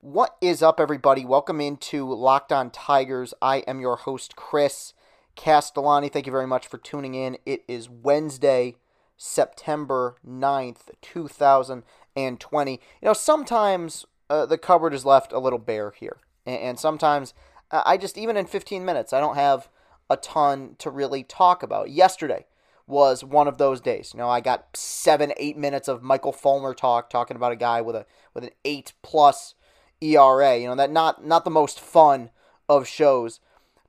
What is up, everybody? Welcome into Locked On Tigers. I am your host, Chris Castellani. Thank you very much for tuning in. It is Wednesday, September 9th, 2020. You know, sometimes uh, the cupboard is left a little bare here. And, and sometimes uh, I just, even in 15 minutes, I don't have a ton to really talk about. Yesterday was one of those days. You know, I got seven, eight minutes of Michael Fulmer talk, talking about a guy with a with an eight plus ERA. You know, that not not the most fun of shows,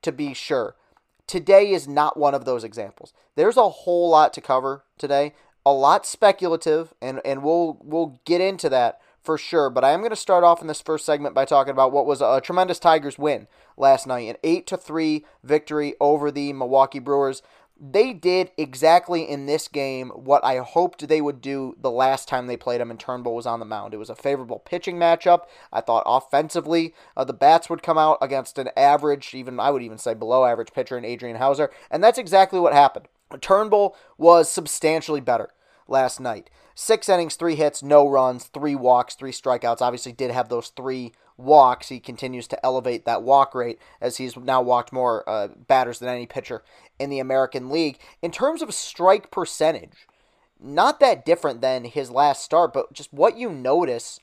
to be sure. Today is not one of those examples. There's a whole lot to cover today, a lot speculative, and and we'll we'll get into that for sure. But I am going to start off in this first segment by talking about what was a tremendous Tigers win last night, an eight to three victory over the Milwaukee Brewers they did exactly in this game what I hoped they would do the last time they played him and Turnbull was on the mound. It was a favorable pitching matchup. I thought offensively uh, the bats would come out against an average, even I would even say below average pitcher in Adrian Houser, and that's exactly what happened. Turnbull was substantially better last night. Six innings, three hits, no runs, three walks, three strikeouts. Obviously, did have those three walks. He continues to elevate that walk rate as he's now walked more uh, batters than any pitcher in the American League. In terms of strike percentage, not that different than his last start, but just what you notice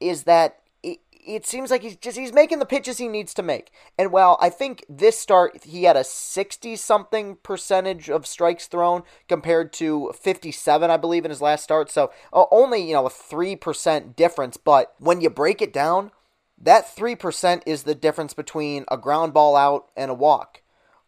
is that it, it seems like he's just he's making the pitches he needs to make. And while I think this start he had a 60 something percentage of strikes thrown compared to 57 I believe in his last start. So uh, only, you know, a 3% difference, but when you break it down, that 3% is the difference between a ground ball out and a walk,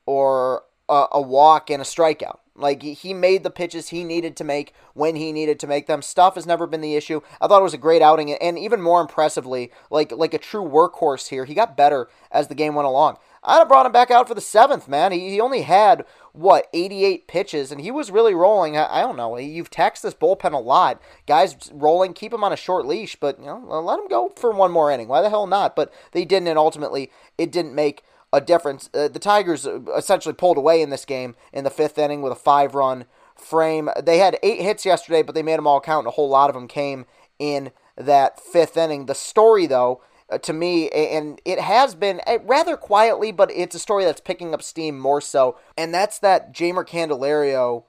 or a, a, walk and a strikeout. Like he made the pitches he needed to make when he needed to make them. Stuff has never been the issue. I thought it was a great outing, and even more impressively, like like a true workhorse here. He got better as the game went along. I'd have brought him back out for the seventh, man. He, he only had, what, 88 pitches, and he was really rolling. I, I don't know. You've taxed this bullpen a lot. Guys rolling, keep him on a short leash, but, you know, let him go for one more inning. Why the hell not? But they didn't, and ultimately, it didn't make a difference. Uh, the Tigers essentially pulled away in this game in the fifth inning with a five run frame. They had eight hits yesterday, but they made them all count, and a whole lot of them came in that fifth inning. The story, though, uh, to me, and it has been uh, rather quietly, but it's a story that's picking up steam more so, and that's that Jeimer Candelario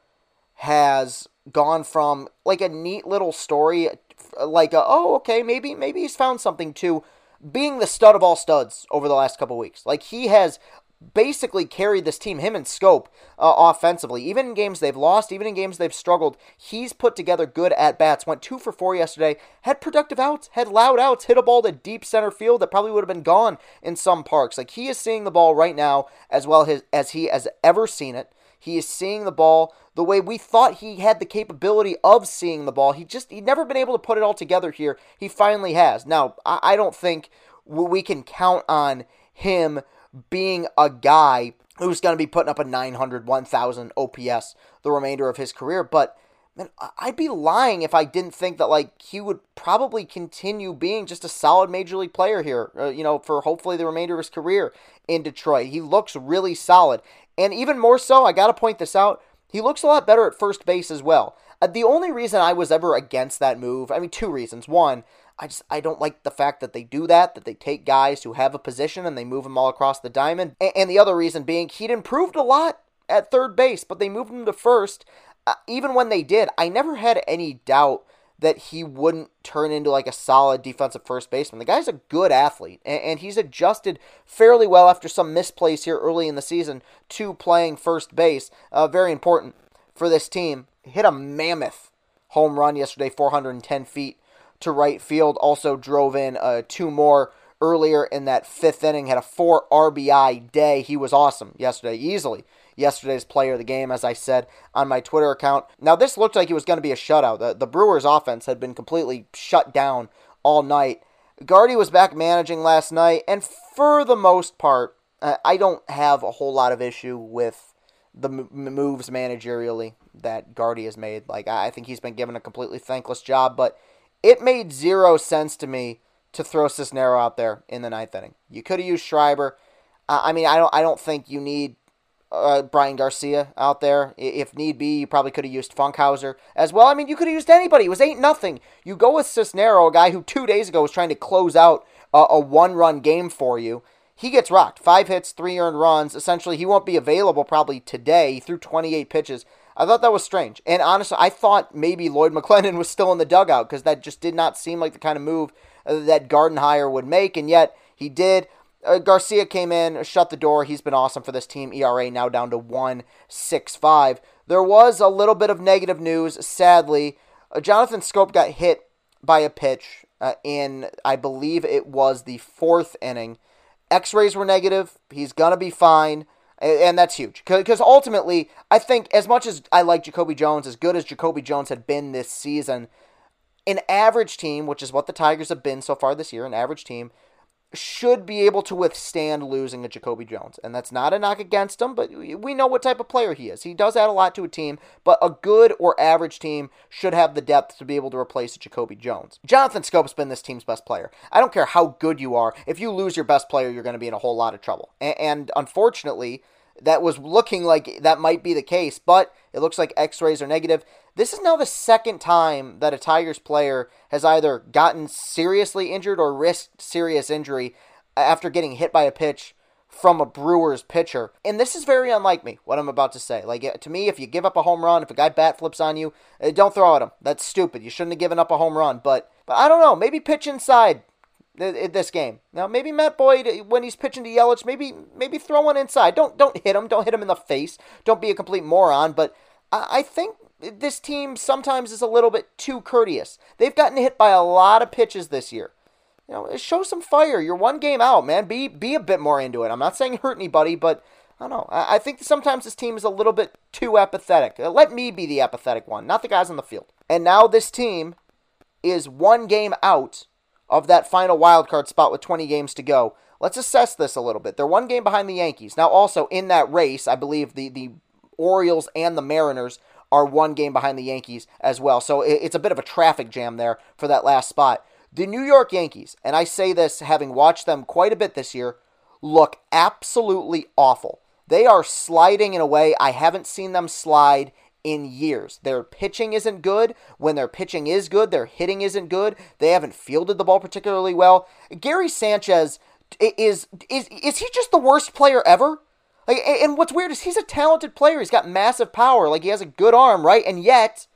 has gone from like a neat little story, like a, oh okay maybe maybe he's found something to being the stud of all studs over the last couple weeks. Like he has basically carried this team, him and Schoop, uh, offensively. Even in games they've lost, even in games they've struggled, he's put together good at bats. Went two for four yesterday, had productive outs, had loud outs, hit a ball to deep center field that probably would have been gone in some parks. Like he is seeing the ball right now as well as, as he has ever seen it. He is seeing the ball the way we thought he had the capability of seeing the ball. He just, he'd never been able to put it all together here. He finally has. Now, I, I don't think we can count on him being a guy who's going to be putting up a 900, 1000 OPS the remainder of his career. But man, I'd be lying if I didn't think that like he would probably continue being just a solid major league player here. Uh, you know, for hopefully the remainder of his career in Detroit. He looks really solid, and even more so, I got to point this out. He looks a lot better at first base as well. Uh, the only reason I was ever against that move, I mean, two reasons. One, I just I don't like the fact that they do that, that they take guys who have a position and they move them all across the diamond. And, and the other reason being he'd improved a lot at third base, but they moved him to first. Uh, even when they did, I never had any doubt that he wouldn't turn into like a solid defensive first baseman. The guy's a good athlete, and, and he's adjusted fairly well after some misplays here early in the season to playing first base. Uh, very important for this team. Hit a mammoth home run yesterday, 410 feet to right field. Also drove in uh, two more earlier in that fifth inning. Had a four RBI day. He was awesome yesterday, easily. Yesterday's player of the game, as I said on my Twitter account. Now, this looked like it was going to be a shutout. The, the Brewers' offense had been completely shut down all night. Guardy was back managing last night, and for the most part, I don't have a whole lot of issue with the moves managerially that Guardy has made. Like, I think he's been given a completely thankless job, but it made zero sense to me to throw Cisnero out there in the ninth inning. You could have used Schreiber. Uh, I mean, I don't. I don't think you need uh, Bryan Garcia out there. If need be, you probably could have used Funkhouser as well. I mean, you could have used anybody. It was eight nothing. You go with Cisnero, a guy who two days ago was trying to close out a, a one run game for you. He gets rocked. Five hits, three earned runs. Essentially, he won't be available probably today. He threw 28 pitches. I thought that was strange. And honestly, I thought maybe Lloyd McClendon was still in the dugout because that just did not seem like the kind of move uh, that Gardenhire would make. And yet he did. Uh, Garcia came in, shut the door. He's been awesome for this team. ERA now down to 165. There was a little bit of negative news, sadly. Uh, Jonathan Schoop got hit by a pitch uh, in, I believe it was the fourth inning. X rays were negative. He's going to be fine. And that's huge. Because ultimately, I think as much as I like Jacoby Jones, as good as Jacoby Jones had been this season, an average team, which is what the Tigers have been so far this year, an average team, should be able to withstand losing a Jacoby Jones. And that's not a knock against him, but we know what type of player he is. He does add a lot to a team, but a good or average team should have the depth to be able to replace a Jacoby Jones. Jonathan Schoop's been this team's best player. I don't care how good you are. If you lose your best player, you're going to be in a whole lot of trouble. And unfortunately, that was looking like that might be the case, but it looks like x rays are negative. This is now the second time that a Tigers player has either gotten seriously injured or risked serious injury after getting hit by a pitch from a Brewers pitcher. And this is very unlike me, what I'm about to say. Like, to me, if you give up a home run, if a guy bat flips on you, eh, don't throw at him. That's stupid. You shouldn't have given up a home run. But, but I don't know. Maybe pitch inside this game. Now maybe Matt Boyd when he's pitching to Yelich, maybe maybe throw one inside. Don't don't hit him. Don't hit him in the face. Don't be a complete moron. But I, think this team sometimes is a little bit too courteous. They've gotten hit by a lot of pitches this year. You know, show some fire. You're one game out, man. Be be a bit more into it. I'm not saying hurt anybody, but I don't know. I, I think sometimes this team is a little bit too apathetic. Uh, let me be the apathetic one, not the guys on the field. And now this team is one game out of that final wild card spot with 20 games to go. Let's assess this a little bit. They're one game behind the Yankees. Now, also in that race, I believe the, the Orioles and the Mariners are one game behind the Yankees as well. So it's a bit of a traffic jam there for that last spot. The New York Yankees, and I say this having watched them quite a bit this year, look absolutely awful. They are sliding in a way I haven't seen them slide in years. Their pitching isn't good. When their pitching is good, their hitting isn't good. They haven't fielded the ball particularly well. Gary Sanchez is is is he just the worst player ever? Like and what's weird is he's a talented player. He's got massive power. Like he has a good arm, right? And yet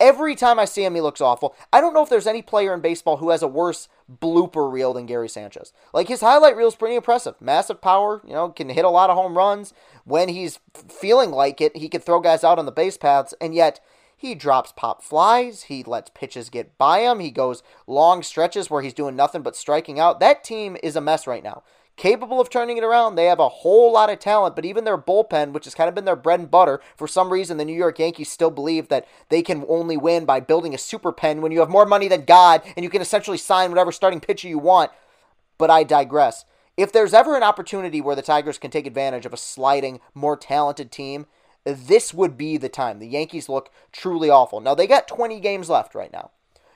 Every time I see him, he looks awful. I don't know if there's any player in baseball who has a worse blooper reel than Gary Sanchez. Like his highlight reel is pretty impressive. Massive power, you know, can hit a lot of home runs. When he's feeling like it, he can throw guys out on the base paths, and yet he drops pop flies. He lets pitches get by him. He goes long stretches where he's doing nothing but striking out. That team is a mess right now capable of turning it around. They have a whole lot of talent, but even their bullpen, which has kind of been their bread and butter, for some reason the New York Yankees still believe that they can only win by building a super pen when you have more money than God and you can essentially sign whatever starting pitcher you want. But I digress. If there's ever an opportunity where the Tigers can take advantage of a sliding, more talented team, this would be the time. The Yankees look truly awful. Now, they got 20 games left right now.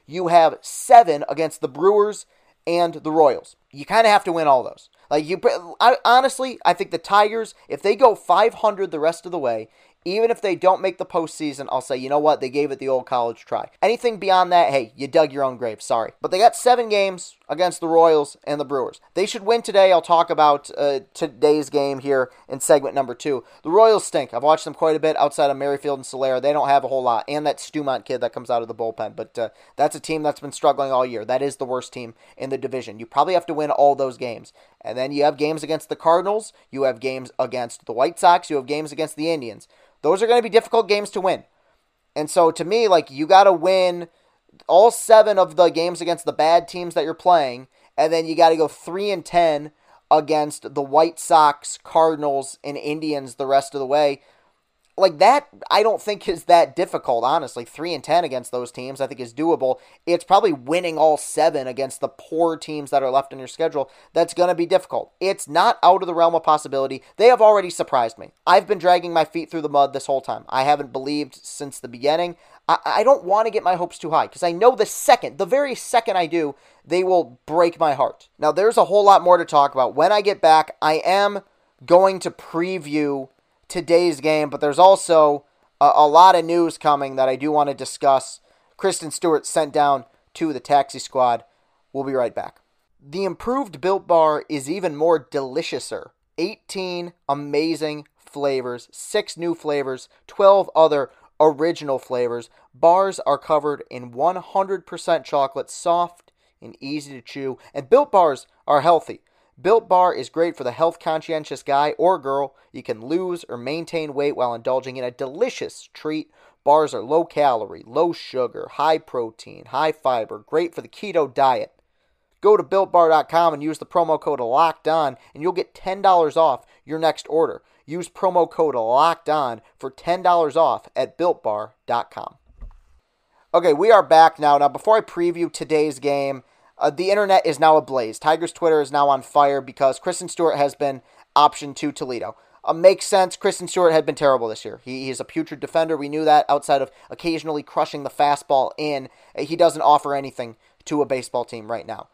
You have seven against the Brewers and the Royals. You kind of have to win all those. Like you, I, honestly, I think the Tigers, if they go 500 the rest of the way, even if they don't make the postseason, I'll say, you know what? They gave it the old college try. Anything beyond that, hey, you dug your own grave. Sorry. But they got seven games against the Royals and the Brewers. They should win today. I'll talk about uh, today's game here in segment number two. The Royals stink. I've watched them quite a bit outside of Merrifield and Solera. They don't have a whole lot. And that Staumont kid that comes out of the bullpen. But uh, that's a team that's been struggling all year. That is the worst team in the division. You probably have to win all those games. And then you have games against the Cardinals. You have games against the White Sox. You have games against the Indians. Those are going to be difficult games to win. And so to me, like you got to win all seven of the games against the bad teams that you're playing, and then you got to go three and ten against the White Sox, Cardinals, and Indians the rest of the way like that I don't think is that difficult, honestly. 3 and 10 against those teams I think is doable. It's probably winning all 7 against the poor teams that are left in your schedule that's going to be difficult. It's not out of the realm of possibility. They have already surprised me. I've been dragging my feet through the mud this whole time. I haven't believed since the beginning. I, I don't want to get my hopes too high because I know the second, the very second I do, they will break my heart. Now there's a whole lot more to talk about. When I get back, I am going to preview today's game, but there's also a, a lot of news coming that I do want to discuss. Christin Stewart sent down to the taxi squad. We'll be right back. The improved Built Bar is even more deliciouser. 18 amazing flavors, 6 new flavors, 12 other original flavors. Bars are covered in 100% chocolate, soft and easy to chew, and Built Bars are healthy. Built Bar is great for the health conscientious guy or girl. You can lose or maintain weight while indulging in a delicious treat. Bars are low calorie, low sugar, high protein, high fiber, great for the keto diet. Go to builtbar.com and use the promo code LOCKED ON, and you'll get $10 off your next order. Use promo code LOCKED ON for $10 off at builtbar.com. Okay, we are back now. Now, before I preview today's game, uh, the internet is now ablaze. Tigers Twitter is now on fire because Christin Stewart has been optioned to Toledo. Uh, makes sense. Christin Stewart had been terrible this year. He, he's a putrid defender. We knew that outside of occasionally crushing the fastball in. Uh, he doesn't offer anything to a baseball team right now.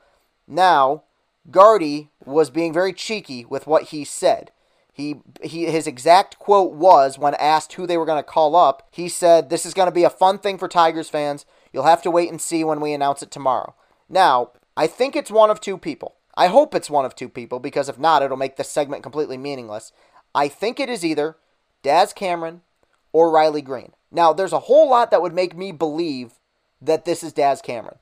Now, Gardy was being very cheeky with what he said. He, he his exact quote was when asked who they were going to call up, he said, "This is going to be a fun thing for Tigers fans. You'll have to wait and see when we announce it tomorrow." Now, I think it's one of two people. I hope it's one of two people because if not, it'll make this segment completely meaningless. I think it is either Daz Cameron or Riley Greene. Now, there's a whole lot that would make me believe that this is Daz Cameron.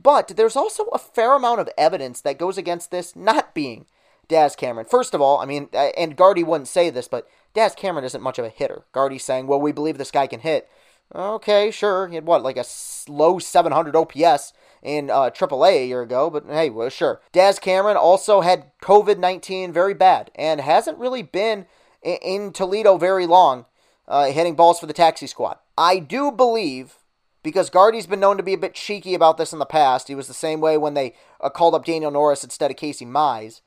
But there's also a fair amount of evidence that goes against this not being Daz Cameron. First of all, I mean, and Gardy wouldn't say this, but Daz Cameron isn't much of a hitter. Gardy's saying, well, we believe this guy can hit. Okay, sure. He had what, like a low 700 OPS in uh, AAA a year ago, but hey, well, sure. Daz Cameron also had COVID 19 very bad and hasn't really been in, in Toledo very long, uh, hitting balls for the taxi squad. I do believe because Gardy's been known to be a bit cheeky about this in the past. He was the same way when they uh, called up Daniel Norris instead of Casey Mize.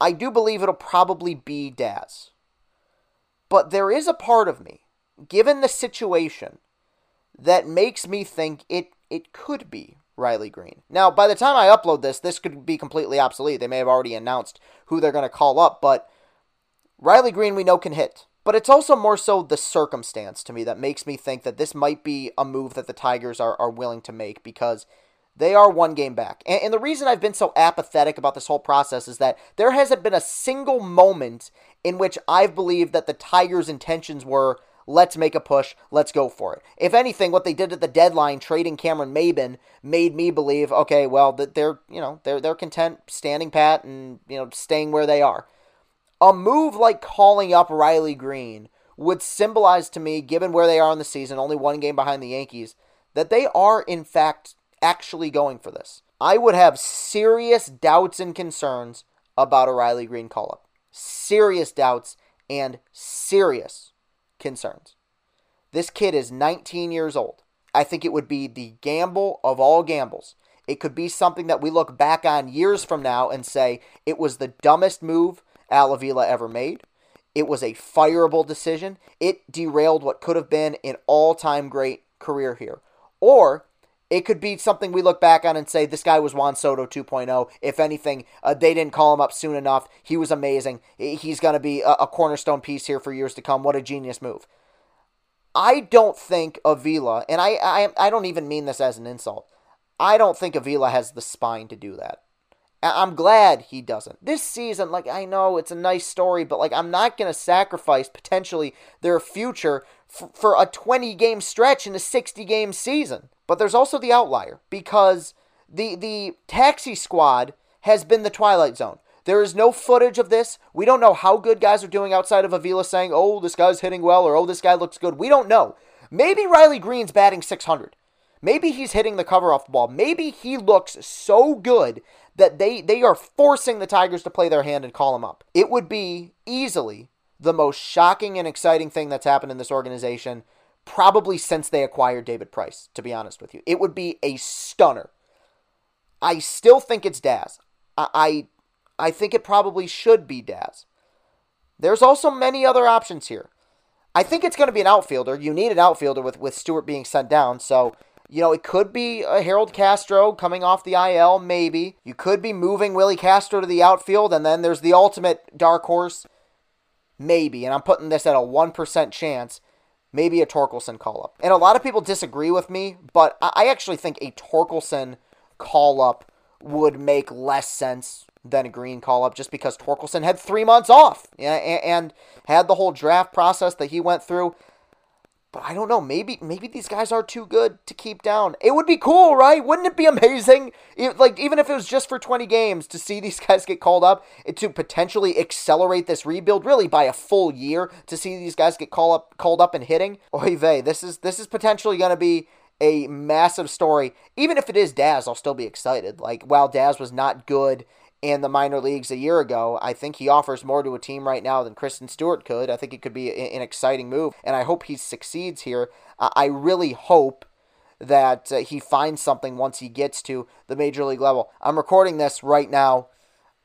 I do believe it'll probably be Daz. But there is a part of me, given the situation, that makes me think it, it could be Riley Greene. Now, by the time I upload this, this could be completely obsolete. They may have already announced who they're going to call up, but Riley Greene we know can hit. But it's also more so the circumstance to me that makes me think that this might be a move that the Tigers are, are willing to make because they are one game back. And, and, the reason I've been so apathetic about this whole process is that there hasn't been a single moment in which I've believed that the Tigers' intentions were let's make a push, let's go for it. If anything, what they did at the deadline, trading Cameron Maybin, made me believe, okay, well, that they're you know they're they're content standing pat and you know staying where they are. A move like calling up Riley Greene would symbolize to me, given where they are in the season, only one game behind the Yankees, that they are, in fact, actually going for this. I would have serious doubts and concerns about a Riley Greene call up. Serious doubts and serious concerns. This kid is 19 years old. I think it would be the gamble of all gambles. It could be something that we look back on years from now and say it was the dumbest move Al Avila ever made. It was a fireable decision. It derailed what could have been an all time great career here. Or it could be something we look back on and say this guy was Juan Soto 2.0. If anything, uh, they didn't call him up soon enough. He was amazing. He's going to be a, a cornerstone piece here for years to come. What a genius move. I don't think Avila, and I, I, I don't even mean this as an insult. I don't think Avila has the spine to do that. I'm glad he doesn't. This season, like, I know it's a nice story, but, like, I'm not going to sacrifice potentially their future f- for a 20 game stretch in a 60 game season. But there's also the outlier because the, the taxi squad has been the Twilight Zone. There is no footage of this. We don't know how good guys are doing outside of Avila saying, oh, this guy's hitting well, or oh, this guy looks good. We don't know. Maybe Riley Greene's batting 600. Maybe he's hitting the cover off the ball. Maybe he looks so good that they, they are forcing the Tigers to play their hand and call him up. It would be easily the most shocking and exciting thing that's happened in this organization probably since they acquired David Price, to be honest with you. It would be a stunner. I still think it's Daz. I, I, think it probably should be Daz. There's also many other options here. I think it's going to be an outfielder. You need an outfielder with, with Stewart being sent down, so you know, it could be a Harold Castro coming off the IL, maybe. You could be moving Willi Castro to the outfield, and then there's the ultimate dark horse, maybe. And I'm putting this at a 1% chance, maybe a Torkelson call up. And a lot of people disagree with me, but I actually think a Torkelson call up would make less sense than a Greene call up just because Torkelson had three months off and had the whole draft process that he went through. But I don't know. Maybe maybe these guys are too good to keep down. It would be cool, right? Wouldn't it be amazing? If, like even if it was just for 20 games to see these guys get called up, to potentially accelerate this rebuild really by a full year to see these guys get called up called up and hitting. Oy vey, this is this is potentially going to be a massive story. Even if it is Daz, I'll still be excited. Like while Daz was not good in the minor leagues a year ago. I think he offers more to a team right now than Christin Stewart could. I think it could be an exciting move, and I hope he succeeds here. I really hope that uh, he finds something once he gets to the major league level. I'm recording this right now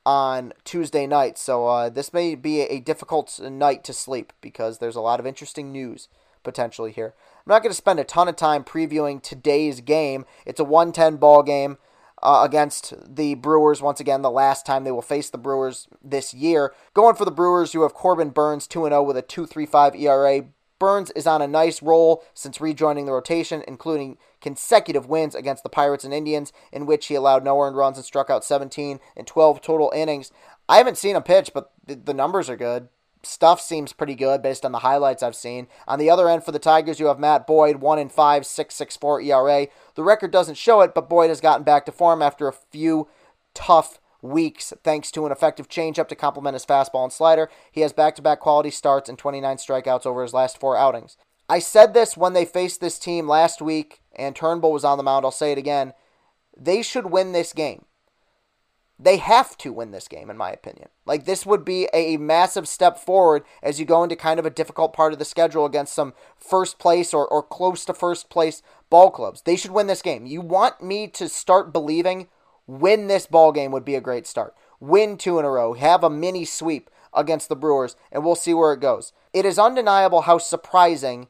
on Tuesday night, so uh, this may be a difficult night to sleep because there's a lot of interesting news potentially here. I'm not going to spend a ton of time previewing today's game. It's a 110 ball game uh, against the Brewers once again, the last time they will face the Brewers this year. Going for the Brewers, you have Corbin Burnes 2 0 with a 2.35 ERA. Burns is on a nice roll since rejoining the rotation, including consecutive wins against the Pirates and Indians, in which he allowed no earned runs and struck out 17 in 12 total innings. I haven't seen him pitch, but the numbers are good stuff seems pretty good based on the highlights I've seen. On the other end for the Tigers, you have Matt Boyd, 1 in 5, 6.64 ERA. The record doesn't show it, but Boyd has gotten back to form after a few tough weeks thanks to an effective changeup to complement his fastball and slider. He has back-to-back quality starts and 29 strikeouts over his last 4 outings. I said this when they faced this team last week and Turnbull was on the mound. I'll say it again. They should win this game. They have to win this game, in my opinion. Like, this would be a massive step forward as you go into kind of a difficult part of the schedule against some first place or, or close to first place ball clubs. They should win this game. You want me to start believing win this ball game would be a great start. Win two in a row, have a mini sweep against the Brewers, and we'll see where it goes. It is undeniable how surprising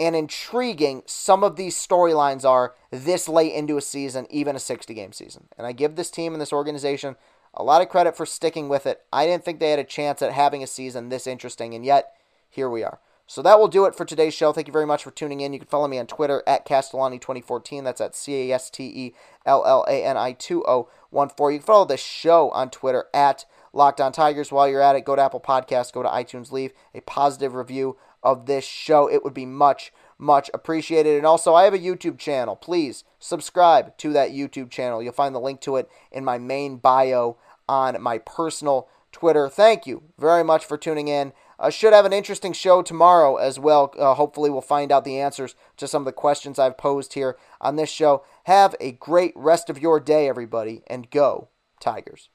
and intriguing some of these storylines are this late into a season, even a 60 game season. And I give this team and this organization a lot of credit for sticking with it. I didn't think they had a chance at having a season this interesting, and yet here we are. So that will do it for today's show. Thank you very much for tuning in. You can follow me on Twitter at Castellani2014. That's at C A S T E L L A N I 2014. You can follow the show on Twitter at Locked On Tigers. While you're at it, go to Apple Podcasts, go to iTunes, leave a positive review of this show. It would be much, much appreciated. And also, I have a YouTube channel. Please subscribe to that YouTube channel. You'll find the link to it in my main bio on my personal Twitter. Thank you very much for tuning in. Uh, should have an interesting show tomorrow as well. Uh, hopefully, we'll find out the answers to some of the questions I've posed here on this show. Have a great rest of your day, everybody, and go, Tigers.